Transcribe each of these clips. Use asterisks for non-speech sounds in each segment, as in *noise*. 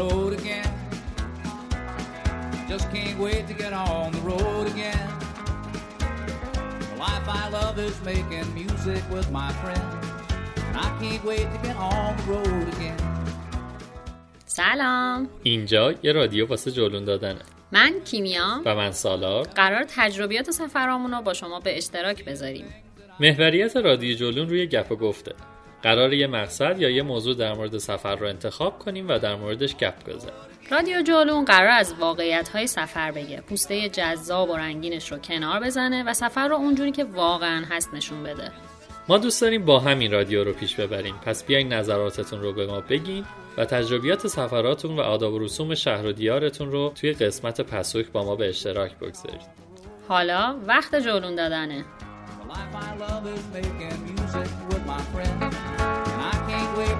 Road again. Just can't wait to get on the road again. The life I love is making music with my friends. And I can't wait to get on the road again. سلام اینجا یه رادیو واسه جلون دادنه من کیمیا و من سالار قرار تجربیات سفرامون رو با شما به اشتراک بذاریم محوریت رادیو جلون روی گپ و گفته قرار یه مقصد یا یه موضوع در مورد سفر رو انتخاب کنیم و در موردش گپ بزنیم. رادیو جولون قرار از واقعیت های سفر بگه. پوسته جذاب و رنگینش رو کنار بزنه و سفر رو اونجوری که واقعا هست نشون بده. ما دوست داریم با همین رادیو رو پیش ببریم. پس بیاین نظراتتون رو به ما بگین و تجربیات سفراتون و آداب و رسوم شهر و دیارتون رو توی قسمت پسوک با ما به اشتراک بگذارید. حالا وقت جولون دادنه.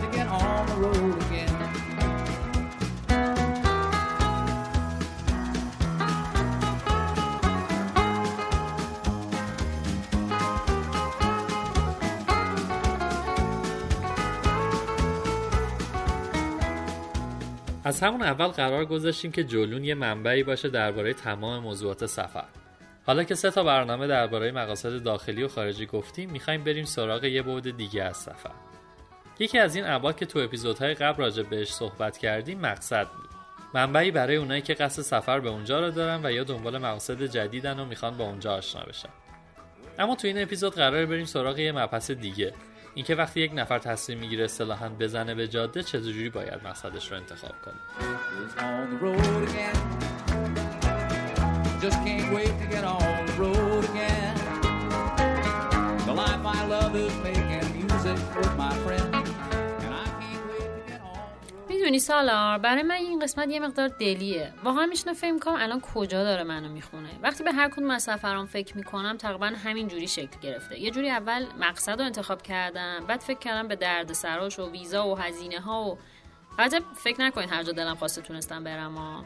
To get on the road again. از همون اول قرار گذاشتیم که جلون یه منبعی باشه درباره تمام موضوعات سفر حالا که سه تا برنامه درباره مقاصد داخلی و خارجی گفتیم می‌خوایم بریم سراغ یه بعد دیگه از سفر یکی از این ابعاد که تو اپیزودهای قبل راجع بهش صحبت کردیم مقصد بود. منبعی برای اونایی که قصد سفر به اونجا رو دارن و یا دنبال مقاصد جدیدن و می‌خوان با اونجا آشنا بشن. اما تو این اپیزود قرار بریم سراغ یه مبحث دیگه. اینکه وقتی یک نفر تصمیم می‌گیره اصطلاحا بزنه به جاده چجوری باید مقصدش رو انتخاب کنه. The life I love is making music with my friends. می‌دونی سالار؟ برای من این قسمت یه مقدار دلیه. واقعا میشنه فکر کنم الان کجا داره منو می‌خونه. وقتی به هر کدوم از سفرام فکر می‌کنم تقریبا همین جوری شکل گرفته. یه جوری اول مقصد رو انتخاب کردم بعد فکر کردم به درد سراش و ویزا و هزینه ها و البته فکر نکنید هر جا دلم خواسته تونستم برم ها.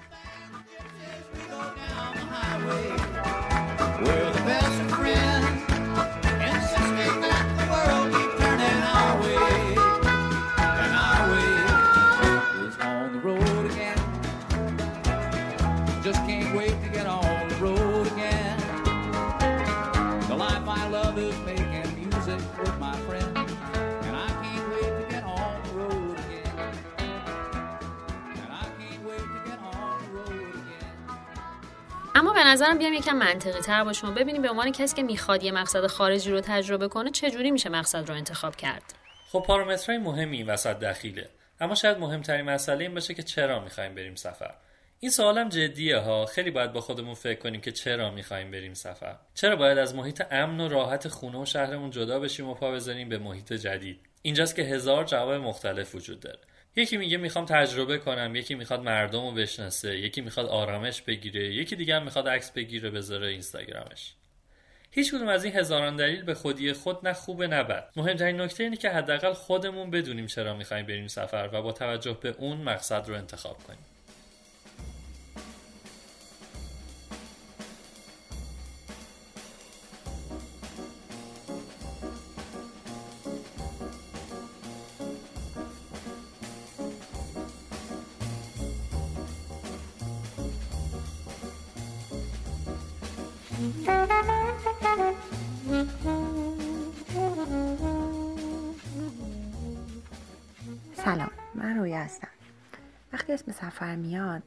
We're the best friends. اما به نظرم بیام یکم منطقی تر باشیم و ببینیم به عنوان کسی که می‌خواد یه مقصد خارجی رو تجربه کنه چجوری میشه مقصد رو انتخاب کرد. خب پارامترهای مهمی این وسط دخیله. اما شاید مهمترین مسئله این باشه که چرا می‌خوایم بریم سفر. این سوالم جدیه ها. خیلی باید با خودمون فکر کنیم که چرا می‌خوایم بریم سفر. چرا باید از محیط امن و راحت خونه و شهرمون جدا بشیم و پا بزنیم به محیط جدید؟ اینجاست که هزار جواب مختلف وجود داره. یکی میگه می‌خوام تجربه کنم یکی می‌خواد مردم رو بشناسه یکی می‌خواد آرامش بگیره یکی دیگه هم می‌خواد عکس بگیره بذاره اینستاگرامش. هیچ کدوم از این هزاران دلیل به خودی خود نه خوبه نه بد. مهمترین نکته اینه که حداقل خودمون بدونیم چرا می‌خوایم بریم سفر و با توجه به اون مقصد رو انتخاب کنیم. سلام من رویا هستم. وقتی اسم سفر میاد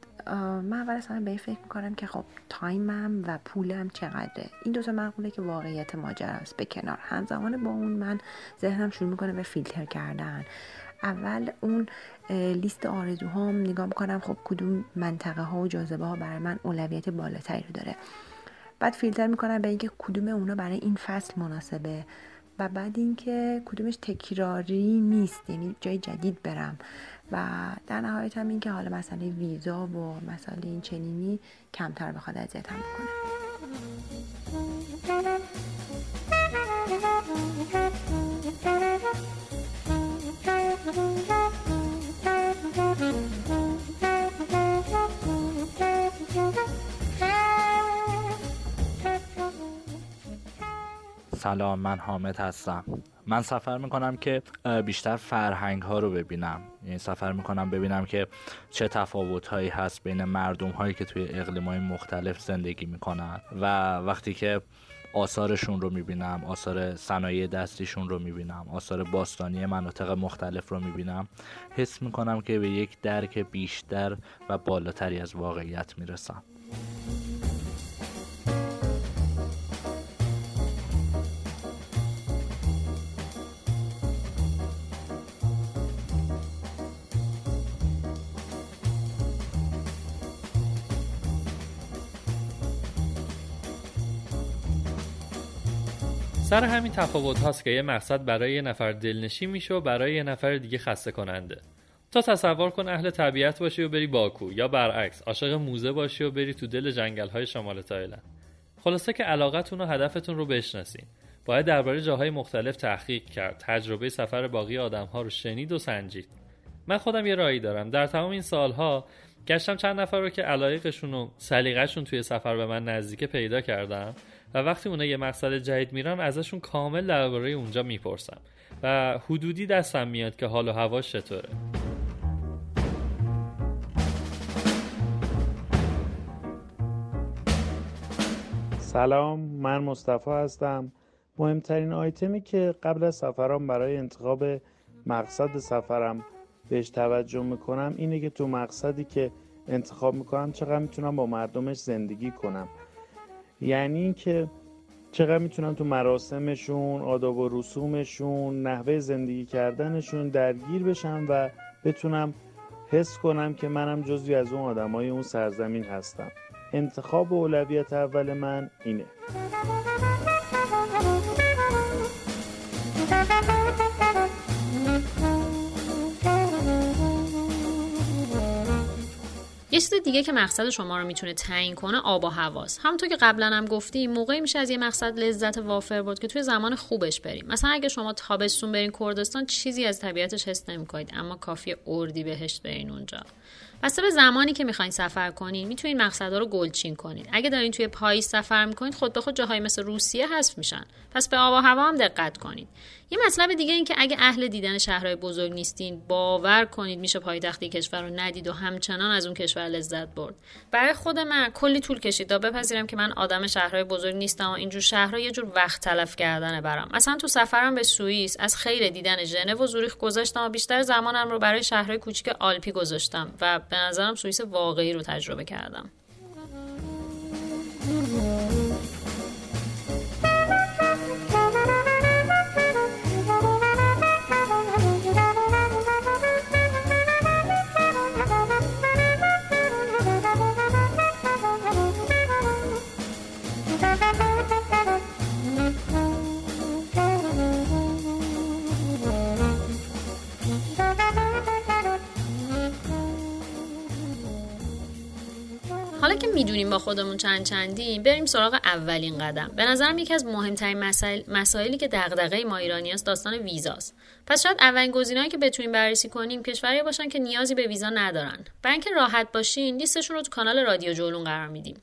من اول اصلا به این فکر می‌کنم که خب تایمم و پولم چقدره. این دوتا مقوله که واقعیت ماجرا است. به کنار همزمان با اون من ذهنم شروع می‌کنه به فیلتر کردن. اول اون لیست آرزوهام نگاه می‌کنم خب کدوم منطقه ها و جاذبه ها برای من اولویت بالاتری رو داره. بعد فیلتر می‌کنم به اینکه کدوم اونا برای این فصل مناسبه و بعد اینکه کدومش تکراری نیست یعنی جای جدید برم. و در نهایت هم اینکه حالا مسئله ویزا و مسئله این چنینی کمتر بخواد اذیتم بکنه سلام من حامد هستم. من سفر می‌کنم که بیشتر فرهنگ ها رو ببینم. یعنی سفر می‌کنم ببینم که چه تفاوت هایی هست بین مردم هایی که توی اقلیم های مختلف زندگی می‌کنن و وقتی که آثارشون رو می‌بینم آثار صنایع دستیشون رو می‌بینم آثار باستانی مناطق مختلف رو می‌بینم حس می‌کنم که به یک درک بیشتر و بالاتری از واقعیت می‌رسم. سر همین تفاوت هاست که یه مقصد برای یه نفر دلنشین میشه و برای یه نفر دیگه خسته کننده تا تصور کن اهل طبیعت باشی و بری باکو یا برعکس عاشق موزه باشی و بری تو دل جنگل های شمال تایلند. خلاصه که علاقتون و هدفتون رو بشناسین. باید درباره جاهای مختلف تحقیق کرد. تجربه سفر باقی آدم ها رو شنید و سنجید. من خودم یه رایی دارم. در تمام این سالها گشتم چند نفر رو که علایقشون و سلیقه‌شون توی سفر به من نزدیک پیدا کردم. و وقتی اونا یه مقصد جدید میرن ازشون کامل درباره اونجا می‌پرسم. و حدودی دستم میاد که حال و هواش چطوره. سلام من مصطفی هستم. مهمترین آیتمی که قبل از سفرم برای انتخاب مقصد سفرم بهش توجه می‌کنم اینه که تو مقصدی که انتخاب می‌کنم چقدر می‌تونم با مردمش زندگی کنم. یعنی اینکه چقدر می‌تونم تو مراسمشون آداب و رسومشون نحوه زندگی کردنشون درگیر بشم و بتونم حس کنم که منم جزوی از اون آدمای اون سرزمین هستم. انتخاب و اولویت اول من اینه. یه چیز دیگه که مقصد شما رو می‌تونه تعیین کنه آب و هواست. همونطور که قبلا هم گفتیم موقعی میشه از یه مقصد لذت وافر برد که توی زمان خوبش بریم. مثلا اگه شما تابستون برین کردستان چیزی از طبیعتش حس نمی‌کنید اما کافی اردی بهشت برین اونجا. بسته به زمانی که می‌خواین سفر کنین می‌تونین مقصدها رو گلچین کنین. اگه دارین توی پاییز سفر می‌کنید خود به خود جاهای مثل روسیه حذف میشن. پس به آب و هوا هم دقت کنید یه مطلب دیگه این که اگه اهل دیدن شهرهای بزرگ نیستین باور کنید میشه پایتختی کشور رو ندید و همچنان از اون کشور لذت برد. برای خود من کلی طول کشید تا بپذیرم که من آدم شهرهای بزرگ نیستم و اینجور شهرها یه جور وقت تلف کردنه برام. مثلا تو سفرم به سوئیس از خیر دیدن ژنو و زوریخ گذاشتم و بیشتر زمانم رو برای شهرهای کوچیک آلپی گذاشتم و به نظرم سوئیس واقعی رو تجربه کردم. که می‌دونیم با خودمون چند چندیم بریم سراغ اولین قدم. به نظرم یکی از مهمترین مسائل مسائلی که دغدغه ما ایرانیاست داستان ویزاست. پس شاید اولین گزینه‌ای که بتونیم بررسی کنیم کشوری باشن که نیازی به ویزا ندارن. برای اینکه راحت باشین لیستشون رو تو کانال رادیو جولون قرار میدیم.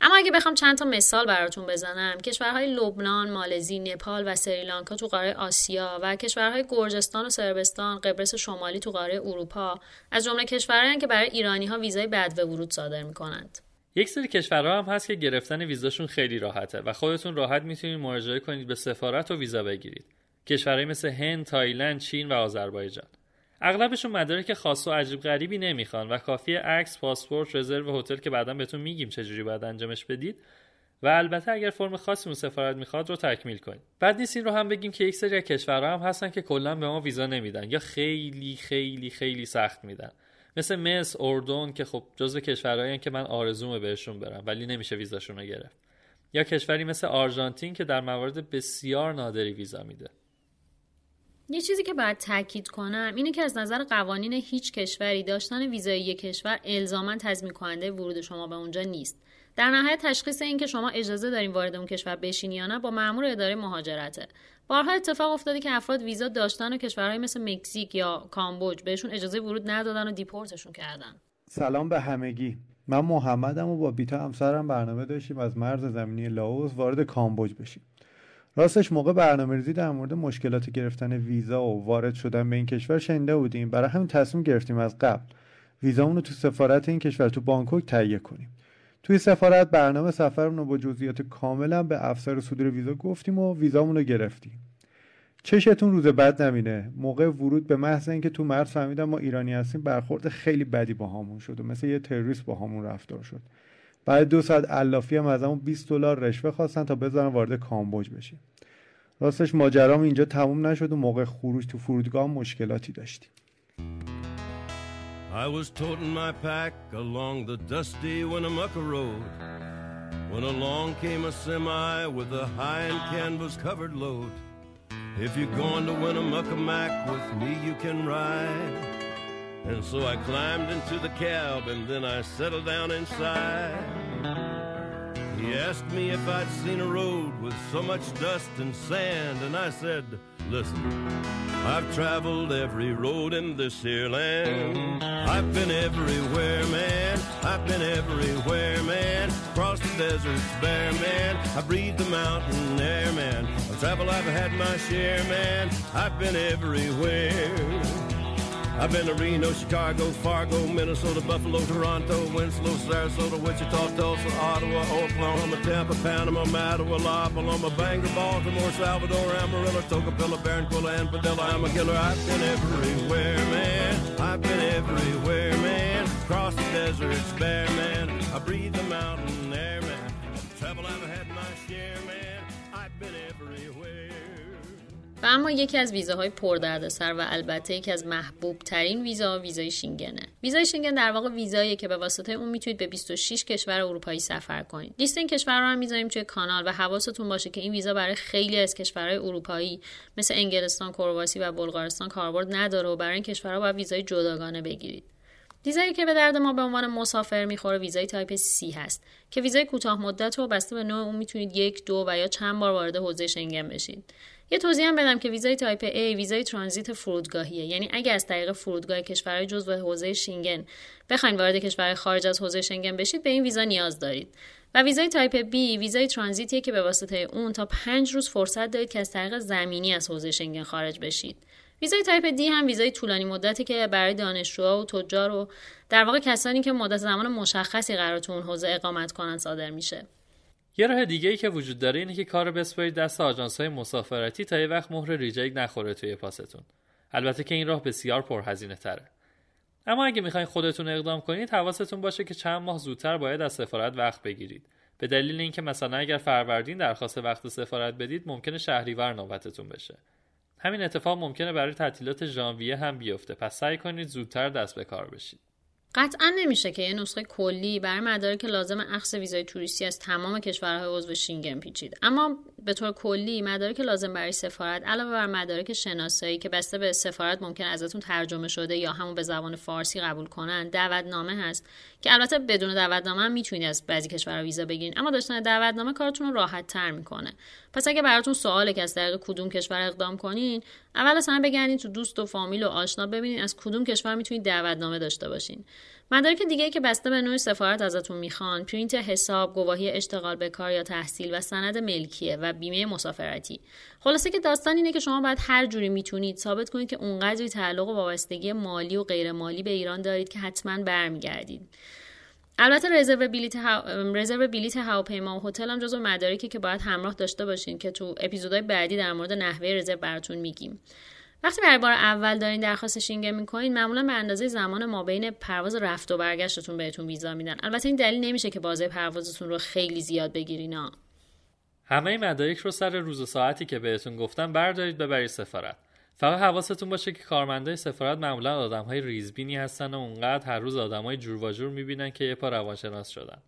اما اگه بخوام چند تا مثال براتون بزنم کشورهای لبنان، مالزی، نپال و سریلانکا تو قاره آسیا و کشورهای گرجستان و سربستان، قبرس شمالی تو قاره اروپا از جمله کشورهایی که برای ایرانی ها ویزای بدو ورود صادر می‌کنند. یک سری کشورها هم هست که گرفتن ویزاشون خیلی راحته و خودتون راحت می‌تونید مراجعه کنید به سفارت و ویزا بگیرید. کشورهایی مثل هند، تایلند، چین و آذربایجان. اغلبشون مدارک خاص و عجیب غریبی نمی‌خوان و کافیه عکس، پاسپورت، رزرو هتل که بعدا بهتون میگیم چجوری باید انجامش بدید و البته اگر فرم خاصی اون سفارت می‌خواد رو تکمیل کنید. بعد نیست این رو هم بگیم که یک سری کشورها هم هستن که کلا به ما ویزا نمیدن یا خیلی خیلی خیلی سخت میدن. مثل مصر، اردن که خب جزو کشورهایی که من آرزومه بهشون برم ولی نمیشه ویزاشون رو گرفت. یا کشوری مثل آرژانتین که در موارد بسیار نادری ویزا میده. یه چیزی که باید تاکید کنم اینه که از نظر قوانین هیچ کشوری داشتن ویزای یک کشور الزاما تضمین کننده ورود شما به اونجا نیست در نهایت تشخیص این که شما اجازه دارین وارد اون کشور بشین یا نه با مأمور اداره مهاجرته. بارها اتفاق افتاده که افراد ویزا داشتن و کشورهای مثل مکزیک یا کامبوج بهشون اجازه ورود ندادن و دیپورتشون کردن. سلام به همگی. من محمدم و با بیتا همسرم برنامه داشتیم از مرز زمینی لاوس وارد کامبوج بشیم. راستش موقع برنامه ریزی در مورد مشکلات گرفتن ویزا و وارد شدن به این کشور شنیده بودیم. برای همین تصمیم گرفتیم از قبل ویزامون رو تو سفارت این کشور تو بانکوک تهیه کنیم. توی سفارت برنامه سفرمون رو با جزئیات کاملا به افسر صدور ویزا گفتیم و ویزامون رو گرفتیم. چشتون روز بد نمینه. موقع ورود به محض اینکه تو مرز فهمیدم ما ایرانی هستیم برخورد خیلی بدی با همون شد و مثل یه تروریست با همون رفتار شد. بعد دو ساعت علافی هم از همون 20 دلار رشوه خواستن تا بذارن وارد کامبوج بشیم. راستش ماجرام اینجا تموم نشد و موقع خروج تو فرودگاه مشکلاتی داشتیم. I was toting my pack along the dusty Winnemucca road when along came a semi with a high and canvas covered load. If you're going to Winnemucca Mac with me, you can ride. And so I climbed into the cab and then I settled down inside. He asked me if I'd seen a road with so much dust and sand, and I said, Listen, I've traveled every road in this here land. I've been everywhere, man. I've been everywhere, man. Across the deserts bare, man. I breathe the mountain air, man. Of travel I've had my share, man. I've been everywhere. I've been to Reno, Chicago, Fargo, Minnesota, Buffalo, Toronto, Winslow, Sarasota, Wichita, Tulsa, Ottawa, Oklahoma, Tampa, Panama, Mattawa, La Paloma, Bangor, Baltimore, Salvador, Amarillo, Tocopilla, Barranquilla, and Padilla. I'm a killer. I've been everywhere, man. I've been everywhere, man. Across the deserts, bare, man. I breathe the mountain و اما یکی از ویزاهای پردردسر و البته یکی از محبوب ترین ویزا ویزای شینگنه. ویزای شینگن در واقع ویزاییه که به واسطه اون می‌تونید به 26 کشور اروپایی سفر کنید. لیست این کشورها رو هم می‌ذاریم توی کانال و حواستون باشه که این ویزا برای خیلی از کشورهای اروپایی مثل انگلستان کرواسی و بلغارستان کاربرد نداره و برای این کشورها باید ویزای جداگانه بگیرید. ویزایی که به درد ما به عنوان مسافر می‌خوره ویزای type C هست که ویزای کوتاه مدت و بسته به نوع اون می‌تونید یک دو و یا چند بار وارد حوزه شنگن بشید. یه توضیح هم بدم که ویزای type A ویزای ترانزیت فرودگاهیه. یعنی اگه از طریق فرودگاه کشورهای جزو حوزه شنگن بخواین وارد کشور خارج از حوزه شنگن بشید به این ویزا نیاز دارید. و ویزای type B ویزای ترانزیتیه که به واسطه اون تا پنج روز فرصت دارید که از طریق زمینی از حوزه شنگن خارج بشید. ویزای type D هم ویزای طولانی مدتی که برای دانشجوها و تجار و در واقع کسانی که مدت زمان مشخصی قرار تو اون حوزه اقامت کنن صادر میشه. یه راه دیگه ای که وجود داره اینه که کار بسپارید دست آژانس های مسافرتی تا یه وقت مهر ریجکت نخوره توی پاستون. البته که این راه بسیار پرهزینه تره اما اگه می‌خواین خودتون اقدام کنید حواستون باشه که چند ماه زودتر باید از سفارت وقت بگیرید. به دلیل اینکه مثلا اگر فروردین درخواست وقت سفارت بدید ممکنه شهریور نوبتتون بشه. همین اتفاق ممکنه برای تعطیلات ژانویه هم بیفته. پس سعی کنید زودتر دست به کار بشید. قطعا نمیشه که یه نسخه کلی برای مدارک لازم اخذ ویزای توریستی از تمام کشورهای عضو شینگن پیچید. اما به طور کلی مدارک لازم برای سفارت علاوه بر مدارک شناسایی که بسته به سفارت ممکن ازتون ترجمه شده یا همون به زبان فارسی قبول کنن دعوتنامه هست که البته بدون دعوتنامه هم می‌تونید از بعضی کشورها ویزا بگیرید اما داشتن دعوتنامه کارتون رو راحت تر می‌کنه. پس اگه براتون سواله که از طریق کدوم کشور اقدام کنین اول اصلا بگردین تو دوست و فامیل و آشنا ببینین از کدوم کشور می‌تونید دعوتنامه داشته باشین. مدارک دیگه که بسته به نوع سفارت ازتون می‌خوان پرینت حساب گواهی اشتغال به کار یا تحصیل و سند ملکیه و بیمه مسافرتی خلاصه که داستان اینه که شما باید هر جوری می‌تونید ثابت کنید که اونقدری تعلق و وابستگی مالی و غیر مالی به ایران دارید که حتما برمیگردید البته رزرو بلیت. رزرو بلیت هواپیما و هتل هم جزو مدارکی که باید همراه داشته باشین که تو اپیزودهای بعدی در مورد نحوه رزرو براتون میگیم وقتی برای بار اول دارین درخواست شینگن می‌کنین معمولا به اندازه زمان ما بین پرواز رفت و برگشتتون بهتون ویزا میدن. البته این دلیل نمیشه که بازه پروازتون رو خیلی زیاد بگیرین ها همه مدارک رو سر روز و ساعتی که بهتون گفتم بردارید ببرید سفارت. فقط حواستون باشه که کارمندای سفارت معمولا آدمهای ریزبینی هستن و اونقدر هر روز آدمای جور و می‌بینن که یه پا روانشناس شدن.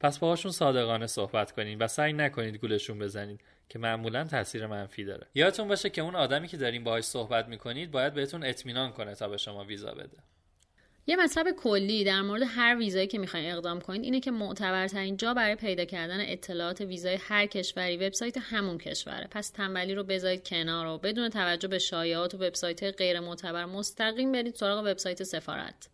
پس باهاشون صادقانه صحبت کنین و سعی نکنید گولشون بزنید که معمولا تاثیر منفی داره. یادتون باشه که اون آدمی که دارین باهاش صحبت می‌کنید باید بهتون اطمینان کنه تا به شما ویزا بده. یه مطلب کلی در مورد هر ویزایی که می‌خواین اقدام کنید اینه که معتبرترین جا برای پیدا کردن اطلاعات ویزای هر کشوری وبسایت همون کشوره. پس تنبلی رو بذارید کنار و بدون توجه به شایعات و وبسایت غیر معتبر مستقیم برید سراغ وبسایت سفارت.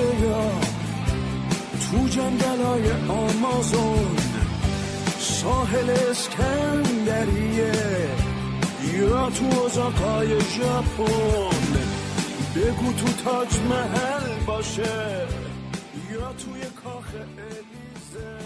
یا تو جنگلای آمازون ساحل اسکندریه یا تو ازاقای ژاپن بگو تو تاج محل باشه یا توی کاخ الیزه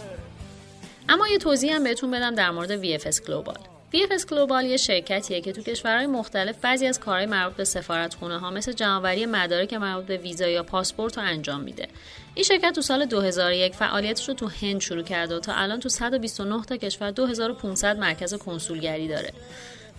اما یه توضیح هم بهتون بدم در مورد VFS Global. VFS Global یه شرکتیه که تو کشورهای مختلف بعضی از کارهای مربوط به سفارتخونه ها مثل جمعآوری مدارک مربوط به ویزا یا پاسپورت رو انجام میده. این شرکت تو سال 2001 فعالیتش رو تو هند شروع کرده و تا الان تو 129 تا کشور 2500 مرکز کنسولگری داره.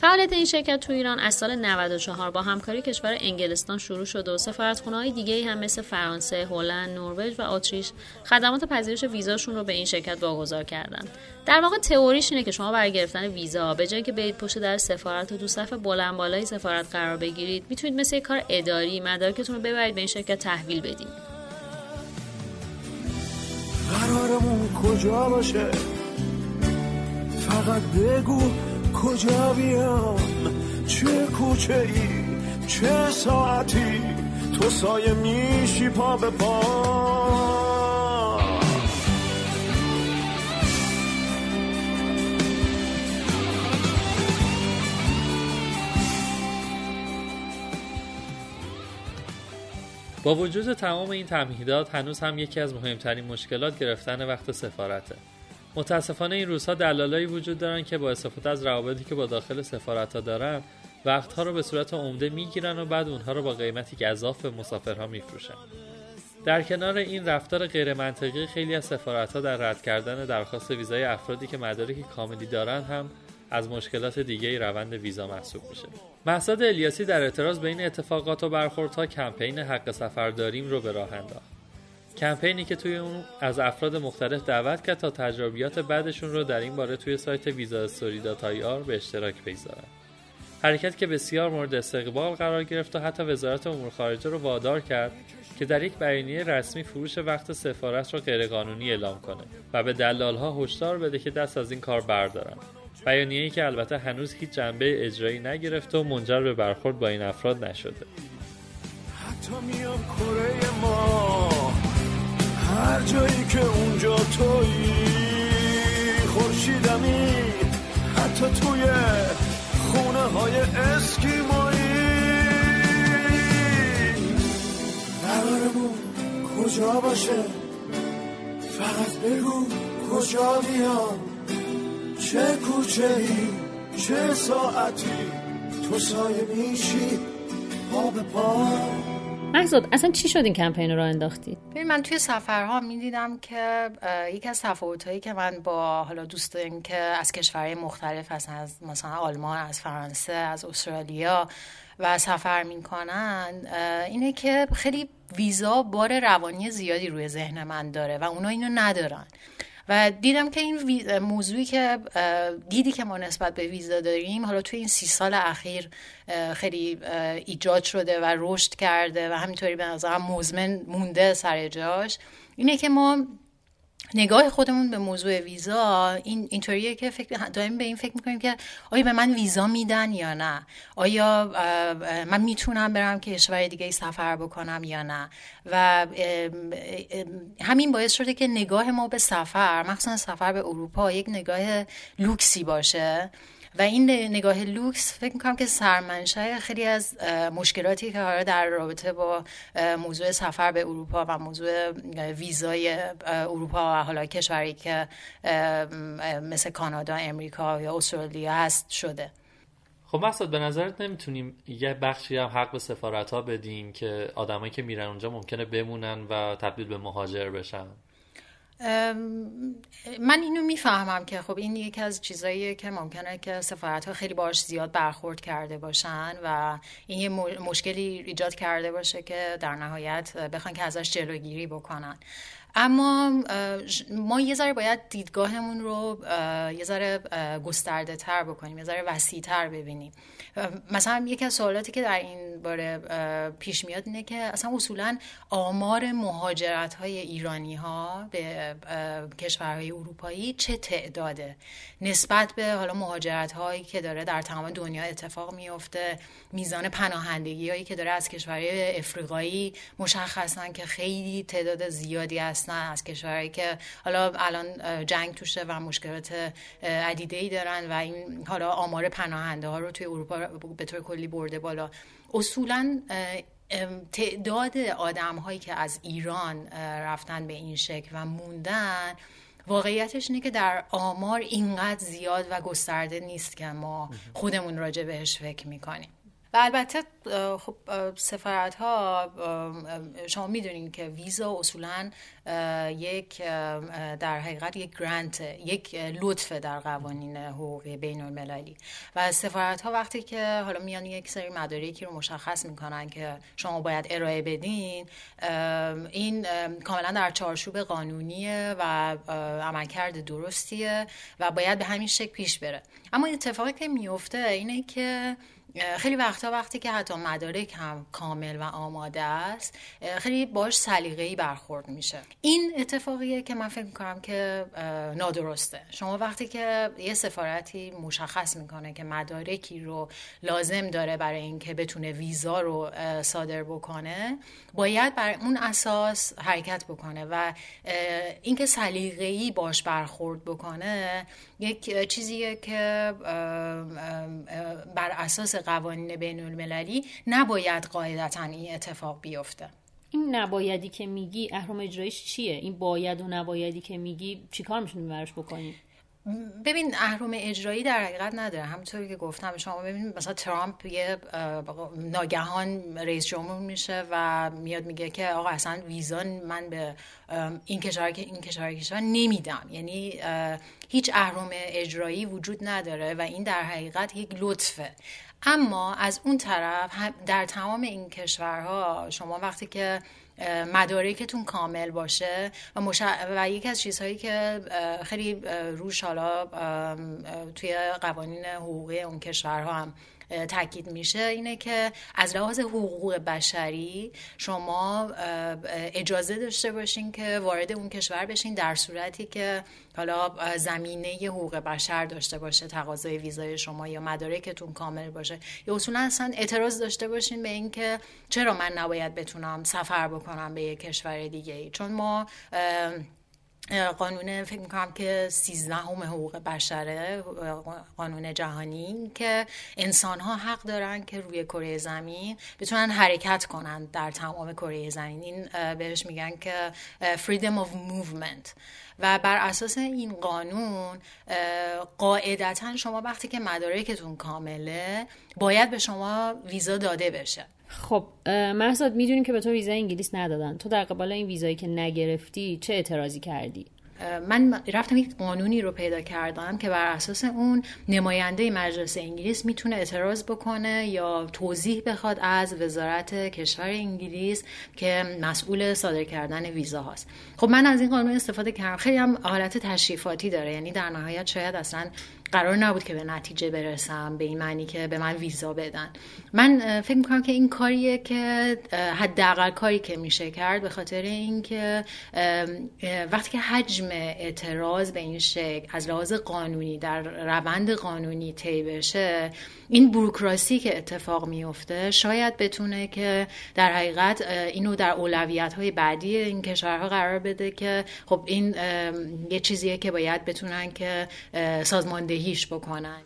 فعالیت این شرکت تو ایران از سال 94 با همکاری کشور انگلستان شروع شده و سفارتخونه های دیگه هم مثل فرانسه، هلند، نروژ و اتریش خدمات پذیرش ویزاشون رو به این شرکت واگذار کردن. در واقع تئوریش اینه که شما برای گرفتن ویزا به جای که برید پشت در سفارت و تو صف بلند بالای سفارت قرار بگیرید، می‌تونید مثل یک کار اداری مدارکتون رو ببرید به این شرکت تحویل بدید. قرارمون کجا باشه فقط بگو کجا بیام؟ چه کوچه ای؟ چه ساعتی؟ تو سایه میشی پا به پا. با وجود تمام این تمهیدات هنوز هم یکی از مهمترین مشکلات گرفتن وقت سفارته. متاسفانه این روزها دلالایی وجود دارن که با استفاده از روابطی که با داخل سفارت ها دارن وقتها رو به صورت عمده می‌گیرن و بعد اونها رو با قیمتی گذاف به مسافرها میفروشن در کنار این رفتار غیر منطقی خیلی از سفارت ها در رد کردن درخواست ویزای افرادی که مدارک کاملی دارن هم از مشکلات دیگه روند ویزا محسوب میشه. محساد الیاسی در اعتراض به این اتفاقات و برخوردها کمپین حق سفر داریم رو به راه انداخت. کمپینی که توی اون از افراد مختلف دعوت کرد تا تجربیات بعدشون رو در این باره توی سایت ویزا استوری آر به اشتراک بگذارن. حرکت که بسیار مورد استقبال قرار گرفت و حتی وزارت امور خارجه رو وادار کرد که در یک بیانیه رسمی فروش وقت سفارت را غیرقانونی اعلام کنه و به دلالها هشدار بده که دست از این کار بردارن. بیانیه‌ای که البته هنوز هیچ جنبه اجرایی نگرفته و منجر به برخورد با این افراد نشده. حتی میام کره ما. هر جایی که اونجا تویی خورشیدمی حتی توی خونه های اسکیمایی. قرارمون کجا باشه؟ فقط بگو کجا بیام چه کوچه ای چه ساعتی؟ تو سایه میشی؟ پا به پا. محزاد اصلا چی شد این کمپین رو انداختید ببین من توی سفرها می‌دیدم که یکی از تفاوتهایی که من با حالا دوست داریم که از کشورهای مختلف هستن از مثلا آلمان از فرانسه از استرالیا و سفر می‌کنن اینه که خیلی ویزا بار روانی زیادی روی ذهن من داره و اونا اینو ندارن. و دیدم که این موضوعی که دیدی که ما نسبت به ویزا داریم حالا توی این سی سال اخیر خیلی ایجاد شده و رشد کرده و همینطوری به نظرم مزمن مونده سر جاش. اینه که ما نگاه خودمون به موضوع ویزا این اینطوریه که فکر دائم به این فکر می‌کنیم که آیا به من ویزا میدن یا نه؟ آیا من می‌تونم برم که کشور دیگه سفر بکنم یا نه؟ و همین باعث شده که نگاه ما به سفر مخصوصا سفر به اروپا یک نگاه لوکسی باشه. و این نگاه لوکس فکر می‌کنم که سرمنشه خیلی از مشکلاتی که در رابطه با موضوع سفر به اروپا و موضوع ویزای اروپا و حالا کشوری که مثل کانادا، امریکا یا استرالیا هست شده. خب مقصد به نظرت نمی‌تونیم یه بخشی هم حق به سفارت ها بدیم که آدمایی که میرن اونجا ممکنه بمونن و تبدیل به مهاجر بشن؟ من اینو می‌فهمم که خب این یکی از چیزاییه که ممکنه که سفارت ها خیلی باش زیاد برخورد کرده باشن و این یه مشکلی ایجاد کرده باشه که در نهایت بخوان که ازش جلوگیری بکنن. اما ما یه ذره باید دیدگاهمون رو یه ذره گسترده تر بکنیم یه ذره وسیع تر ببینیم مثلا یکی از سوالاتی که در این باره پیش میاد اینه که اصلا اصولا آمار مهاجرت های ایرانی ها به کشورهای اروپایی چه تعداده؟ نسبت به حالا مهاجرت هایی که داره در تمام دنیا اتفاق میفته میزان پناهندگی هایی که داره از کشورهای افریقایی مشخصن که خیلی تعداد زیادی هستن از کشورهایی که حالا الان جنگ توشه و مشکلات عدیده ای دارن و این حالا آمار پناهنده ها رو توی اروپا به طور کلی برده بالا. اصولا تعداد آدم هایی که از ایران رفتن به این شکل و موندن واقعیتش اینه که در آمار اینقدر زیاد و گسترده نیست که ما خودمون راجع بهش فکر می‌کنیم. و البته خب سفارت ها شما می‌دونین که ویزا اصولا یک در حقیقت یک گرانت یک لطف در قوانین حقوقی بین المللی و سفارت ها وقتی که حالا میان یک سری مدارکی رو مشخص می‌کنن که شما باید ارائه بدین این کاملا در چارچوب قانونیه و عملکرد درستیه و باید به همین شکل پیش بره. اما اتفاقی که میفته اینه که خیلی وقتا وقتی که حتی مدارک هم کامل و آماده است خیلی باش سلیقه‌ای برخورد میشه. این اتفاقیه که من فکر می‌کنم که نادرسته. شما وقتی که یه سفارتی مشخص می‌کنه که مدارکی رو لازم داره برای اینکه بتونه ویزا رو صادر بکنه باید بر اون اساس حرکت بکنه و اینکه سلیقه‌ای باش برخورد بکنه یک چیزیه که بر اساس قوانین بین المللی نباید قاعدتا این اتفاق بیفته. این نبایدی که میگی اهرام اجرایش چیه؟ این باید و نبایدی که میگی چیکار میشونیم براش بکنیم؟ ببین اهرام اجرایی در حقیقت نداره. همونطوری که گفتم شما ببینید مثلا ترامپ یه ناگهان رئیس جمهور میشه و میاد میگه که آقا اصلا ویزا من به این کشور که این کشور کشور نمیدم. یعنی هیچ اهرام اجرایی وجود نداره و این در حقیقت یک لطفه. اما از اون طرف در تمام این کشورها شما وقتی که مدارکتون کامل باشه و, مش... و یکی از چیزهایی که خیلی روش حالا توی قوانین حقوقی اون کشورها هم تاکید میشه اینه که از لحاظ حقوق بشری شما اجازه داشته باشین که وارد اون کشور بشین در صورتی که حالا زمینه حقوق بشر داشته باشه تقاضای ویزای شما یا مدارکتون کامل باشه. یا اصولا اصلا اعتراض داشته باشین به اینکه چرا من نباید بتونم سفر بکنم به یک کشور دیگه ای چون ما قانون فکر می‌کنم که سیزدهم حقوق بشره قانون جهانی که انسان ها حق دارن که روی کره زمین بتونن حرکت کنن در تمام کره زمین. این بهش میگن که freedom of movement. و بر اساس این قانون قاعدتا شما وقتی که مدارکتون کامله باید به شما ویزا داده بشه. خب محساد می‌دونیم که به تو ویزای انگلیس ندادن. تو در قبال این ویزایی که نگرفتی چه اعتراضی کردی؟ من رفتم یک قانونی رو پیدا کردم که بر اساس اون نماینده مجلس انگلیس می‌تونه اعتراض بکنه یا توضیح بخواد از وزارت کشور انگلیس که مسئول صادر کردن ویزا هاست. خب من از این قانون استفاده کردم. خیلی هم حالت تشریفاتی داره. یعنی در نهایت شاید اصلا قرار نبود که به نتیجه برسم به این معنی که به من ویزا بدن. من فکر می‌کنم که این کاریه که حداقل کاری که میشه کرد به خاطر اینکه وقتی که حجم اعتراض به این شکل از لحاظ قانونی در روند قانونی طی بشه این بروکراسی که اتفاق میفته شاید بتونه که در حقیقت اینو در اولویت های بعدی این کشورها قرار بده که خب این یه چیزیه که باید بتونن که سازماندهیش بکنن.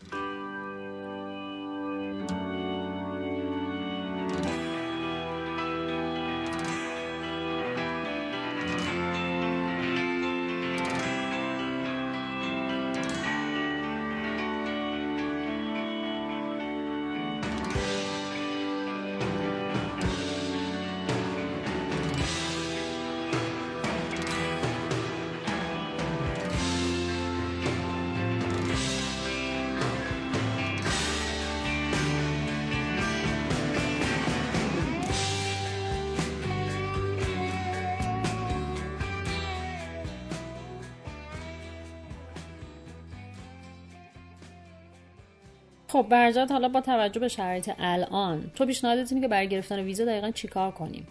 خب برجات حالا با توجه به شرایط الان تو پیشنهادت اینه که برای گرفتن ویزا دقیقا چیکار کنیم؟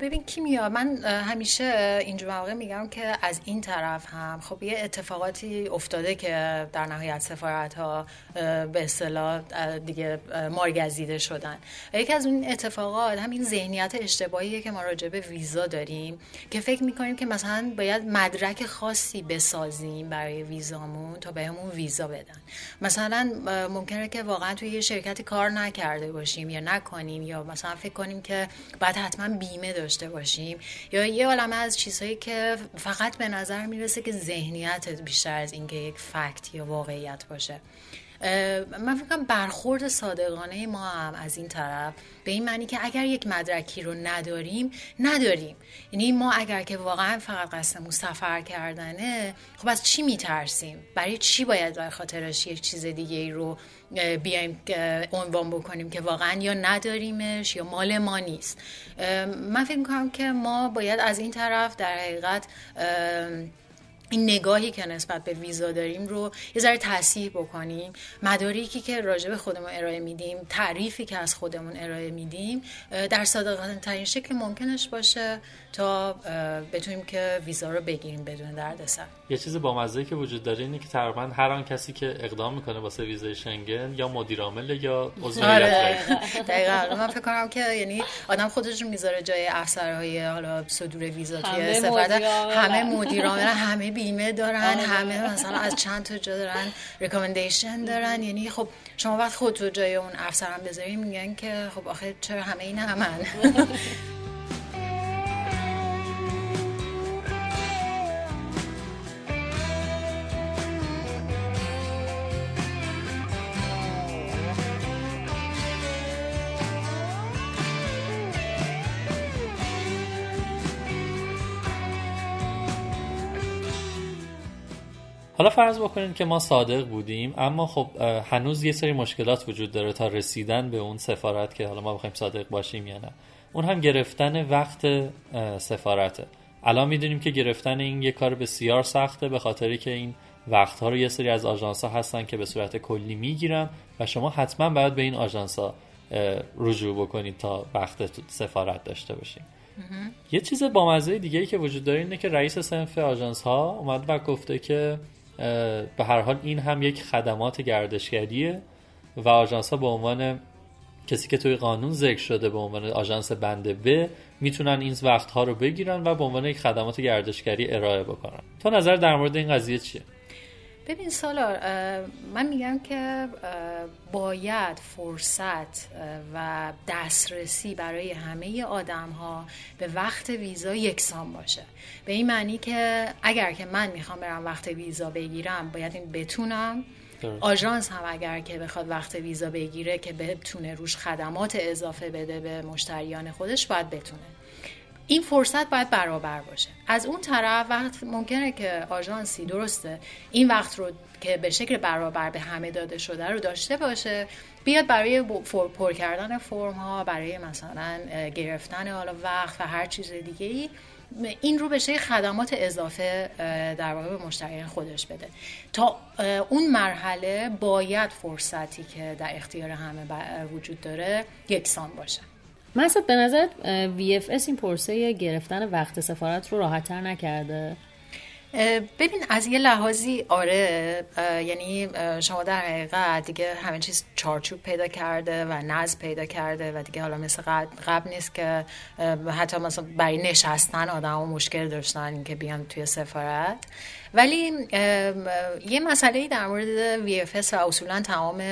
ببین کیمیا من همیشه اینجا مواقع میگم که از این طرف هم خب یه اتفاقاتی افتاده که در نهایت سفارت ها به اصطلاح دیگه مارگزیده شدن. یکی از اون اتفاقات همین ذهنیت اشتباهیه که ما راجع به ویزا داریم که فکر می‌کنیم که مثلا باید مدرک خاصی بسازیم برای ویزامون تا بهمون ویزا بدن. مثلا ممکنه که واقعا توی یه شرکتی کار نکرده باشیم یا نکنیم یا مثلا فکر کنیم که بعد حتما بیمه داشته باشیم یا یه عالمه از چیزهایی که فقط به نظر می‌رسه که ذهنیت بیشتر از اینکه یک فکت یا واقعیت باشه. من فکرم برخورد صادقانه ما هم از این طرف به این معنی که اگر یک مدرکی رو نداریم نداریم. یعنی ما اگر که واقعا فقط قصدمون سفر کردنه خب از چی میترسیم؟ برای چی باید در خاطرش یک چیز دیگه ای رو بیایم عنوان بکنیم که واقعا یا نداریمش یا مال ما نیست؟ من فکر می‌کنم که ما باید از این طرف در حقیقت این نگاهی که نسبت به ویزا داریم رو یه ذره تصحیح بکنیم. مدارکی که راجع به خودمون ارائه میدیم تعریفی که از خودمون ارائه میدیم در صادقانه ترین شکل ممکنش باشه تا بتونیم که ویزا رو بگیریم بدون دردسر. یه چیز با که وجود داره اینه که تقریبا هر آن کسی که اقدام می‌کنه واسه ویزای شنگن یا مدیر عامل یا عضو آره. *laughs* دقیقاً. من فکر کنم که یعنی آدم خودش می‌ذاره جای افسرهای حالا صدور ویزا توی استفاده. همه مدیر عامل همه بیمه دارن آره. همه مثلا از چند تا جا دارن ریکامندیشن دارن یعنی خب شما وقت خودتو جای اون افسرم بذارین میگن که خب آخه چرا همه این همن *laughs* حالا فرض بکنید که ما صادق بودیم اما خب هنوز یه سری مشکلات وجود داره تا رسیدن به اون سفارت که حالا ما بخوایم صادق باشیم یا نه. اون هم گرفتن وقت سفارته. الان می‌دونیم که گرفتن این یه کار بسیار سخته به خاطری که این وقتها رو یه سری از آژانس ها هستن که به صورت کلی می‌گیرن و شما حتما باید به این آژانس ها رجوع بکنید تا وقت سفارت داشته باشید یه چیز با مزه دیگه ای که وجود داره اینه که رئیس سنف آژانس ها اومد و گفته که به هر حال این هم یک خدمات گردشگریه و آژانس ها به عنوان کسی که توی قانون ذکر شده به عنوان آژانس بند ب می‌تونن این وقتها رو بگیرن و به عنوان یک خدمات گردشگری ارائه بکنن. تو نظر در مورد این قضیه چیه؟ ببین سالار من میگم که باید فرصت و دسترسی برای همه آدم ها به وقت ویزا یکسان باشه. به این معنی که اگر که من می‌خوام برم وقت ویزا بگیرم باید این بتونم. آژانس هم اگر که بخواد وقت ویزا بگیره که بتونه روش خدمات اضافه بده به مشتریان خودش باید بتونه. این فرصت باید برابر باشه. از اون طرف وقت ممکنه که آژانسی درسته. این وقت رو که به شکل برابر به همه داده شده رو داشته باشه بیاد برای پر کردن فرم ها برای مثلا گرفتن حالا وقت و هر چیز دیگه ای این رو به شکل خدمات اضافه در واقع به مشتریان خودش بده. تا اون مرحله باید فرصتی که در اختیار همه وجود داره یکسان باشه. مثلا به نظر VFS این پرسه گرفتن وقت سفارت رو راحتتر نکرده؟ ببین از یه لحاظی آره یعنی شما در حقیقت دیگه همه چیز چارچوب پیدا کرده و نظم پیدا کرده و دیگه حالا مثل قبل نیست که حتی مثلا برای نشستن آدم ها مشکل داشتن که بیان توی سفارت. ولی یه مسئله در مورد VFS و اصولا تمام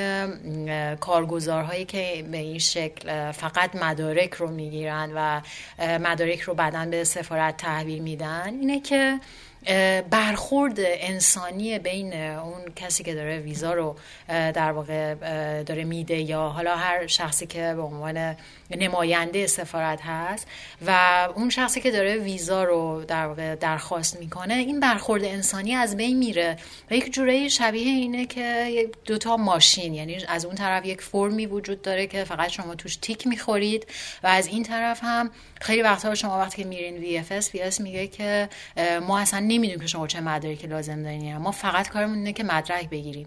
کارگزارهایی که به این شکل فقط مدارک رو می‌گیرن و مدارک رو بعدا به سفارت تحویل میدن اینه که برخورد انسانی بین اون کسی که داره ویزا رو در واقع داره میده یا حالا هر شخصی که به عنوان نماینده سفارت هست و اون شخصی که داره ویزا رو در درخواست می‌کنه این برخورد انسانی از بین میره و یک جوره شبیه اینه که دوتا ماشین یعنی از اون طرف یک فرمی وجود داره که فقط شما توش تیک می‌خورید و از این طرف هم خیلی وقتا شما وقتی که میرین وی اس میگه که ما اصلا نمی‌دونیم که شما چه مدرکی لازم دارین ما فقط کارمون اینه که مدرک بگیریم.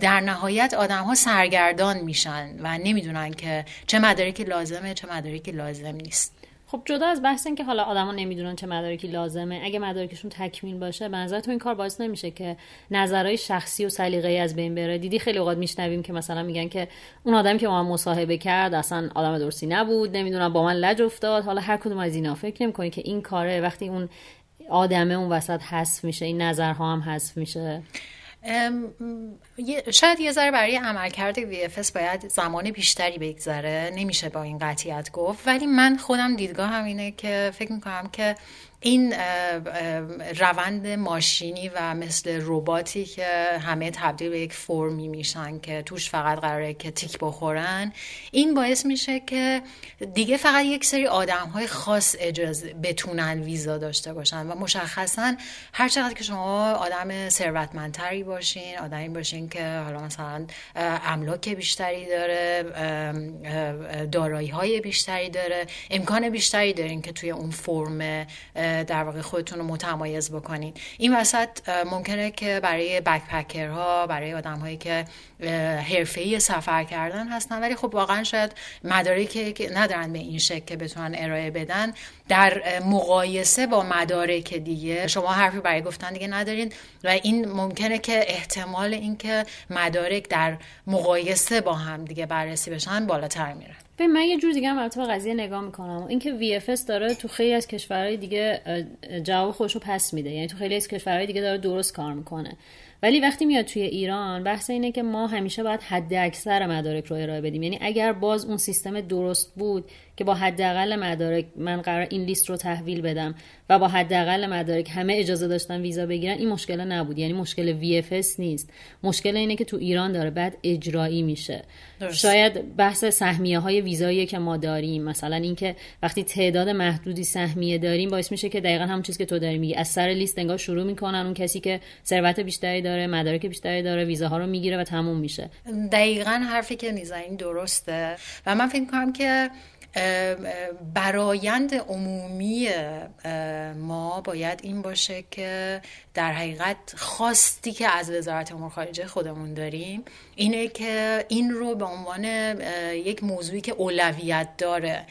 در نهایت آدم ها سرگردان میشن و نمی‌دونن که چه مدارکی لازمه چه مدارکی لازم نیست. خب جدا از بحث این که حالا آدما نمی‌دونن چه مدارکی لازمه اگه مدارکشون تکمیل باشه به نظر تو این کار باعث نمیشه که نظرهای شخصی و سلیقه‌ای از بین بره؟ دیدی خیلی اوقات میشنویم که مثلا میگن که اون آدمی که با من مصاحبه کرد اصلا آدم درستی نبود نمی‌دونم با من لج افتاد. حالا هر کدوم از اینا فکر نمی‌کنی که این کاره وقتی اون آدمه اون وسط حذف میشه این نظرها هم حذف میشه؟ شاید یه ذره برای عملکرد VFS باید زمان بیشتری بگذره. نمیشه با این قطیت گفت. ولی من خودم دیدگاه هم اینه که فکر می‌کنم که این روند ماشینی و مثل رباتی که همه تبدیل به یک فرمی میشن که توش فقط قراره که تیک بخورن این باعث میشه که دیگه فقط یک سری آدم های خاص اجازه بتونن ویزا داشته باشن و مشخصا هر چقدر که شما آدم ثروتمندتری باشین آدمی باشین که حالا مثلا املاک بیشتری داره دارایی های بیشتری داره امکان بیشتری دارین که توی اون فرم در واقع خودتون رو متمایز بکنید این وسط ممکنه که برای بکپکرها برای آدم هایی که حرفه‌ای سفر کردن هستن. ولی خب واقعا شاید مدارکی که ندارن به این شکل که بتونن ارائه بدن در مقایسه با مدارک دیگه شما حرفی برای گفتن دیگه ندارین و این ممکنه که احتمال اینکه مدارک در مقایسه با هم دیگه بررسی بشن بالاتر میره. به من یه جور دیگه هم به قضیه نگاه می‌کنم. اینکه VFS داره تو خیلی از کشورهای دیگه جواب خودش رو پس میده. یعنی تو خیلی از کشورهای دیگه داره درست کار می‌کنه. ولی وقتی میاد توی ایران بحث اینه که ما همیشه باید حد اکثر مدارک رو ارائه بدیم. یعنی اگر باز اون سیستم درست بود که با حداقل مدارک من قرار این لیست رو تحویل بدم و با حداقل مدارک همه اجازه داشتن ویزا بگیرن این مشکل نبود. یعنی مشکل VFS نیست. مشکل اینه که تو ایران داره بعد اجرایی میشه. شاید بحث سهمیه های ویزایی که ما داریم مثلا اینکه وقتی تعداد محدودی سهمیه داریم باعث میشه که دقیقا همون چیزی که تو داری میگی از سر لیست انگار شروع می‌کنن اون کسی که ثروت بیشتری داره مدارک بیشتری داره ویزاها رو می‌گیره و تموم میشه. دقیقا حرفی که می‌زنین درسته. و من فکر کنم که برایند عمومی ما باید این باشه که در حقیقت خواستی که از وزارت امور خارجه خودمون داریم اینه که این رو به عنوان یک موضوعی که اولویت داره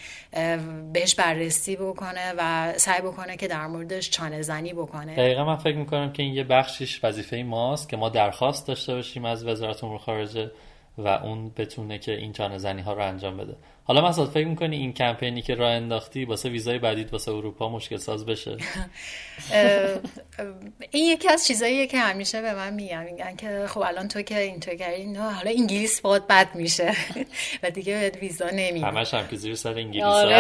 بهش بررسی بکنه و سعی بکنه که در موردش چانه زنی بکنه. دقیقا من فکر می‌کنم که این یه بخشیش وظیفه ماست که ما درخواست داشته باشیم از وزارت امور خارجه و اون بتونه که این چانه زنی ها رو انجام بده. حالا مثلا فکر می‌کنی این کمپینی که راه انداختی واسه ویزای بعدید واسه اروپا مشکل ساز بشه این یکی از چیزاییه که همیشه به من میگن. میگن که خب الان تو که اینطور کردی حالا انگلیس باید بد میشه. *laughs* و دیگه بهت ویزا نمیده همش هم که زیر سر انگلیس آره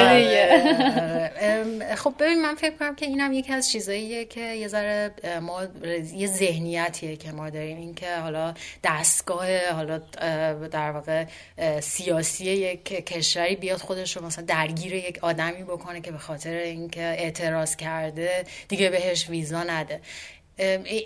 خب ببین من فکر کنم که اینم یکی از چیزاییه که یه ذره ما یه ذهنیتیه که ما داریم. این که حالا دستگاه حالا در واقع سیاسی یک کشوری بیاد خودش رو مثلا درگیر یک آدمی بکنه که به خاطر اینکه اعتراض کرده دیگه بهش ویزا نده.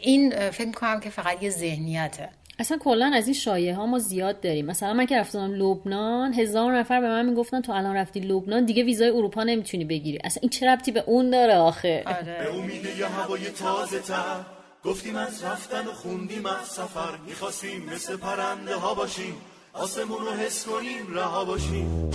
این فکر کنم که فقط یه ذهنیته. اصلا کلا از این شایعه ها ما زیاد داریم. مثلا من که رفتم لبنان هزار نفر به من می‌گفتن تو الان رفتی لبنان دیگه ویزای اروپا نمی‌تونی بگیری. اصلا این چه ربطی به اون داره آخه؟ آره. به امید یه هوای تازه تر. گفتیم از رفتن و خوندیم از سفر. می‌خواستیم مثل پرنده ها باشیم. آسمون رو حس کنیم رها باشیم.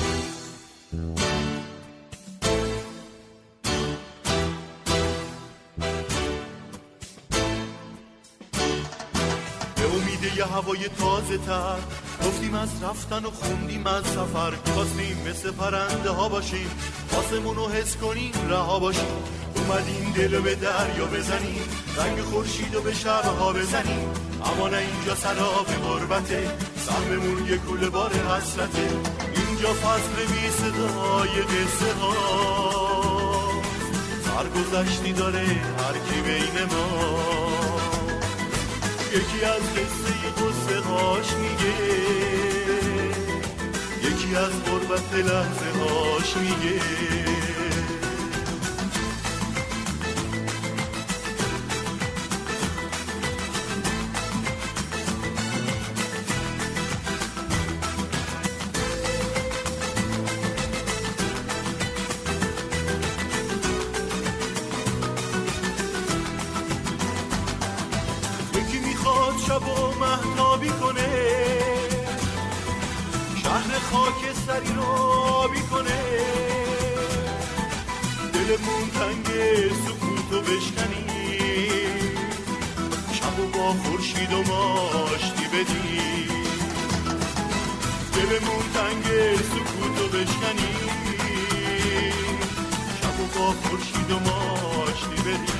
به امید یه هوای تازه تر گفتیم از رفتن و خوندیم از سفر خواستیم مثل پرنده ها باشیم. آسمون رو حس کنیم رها باشیم. اومدیم دل به دریا بزنیم رنگ خورشید و به شبها بزنیم. اما نه اینجا سراب غربته. سهممون یه کوله بار حسرته. اینجا فصل بی صدای قصه ها سرگذشتی داره هر کی بین ما. یکی از قصه قصه هاش میگه. یکی از غربت لحظه هاش میگه. شب و محتابی کنه. شهر خاکستری رو آبی کنه. دلمون تنگ سکوتو بشکنی. شب و با خورشید و ماشتی بدی. دلمون تنگ سکوتو بشکنی. شب و با خورشید و ماشتی بدی.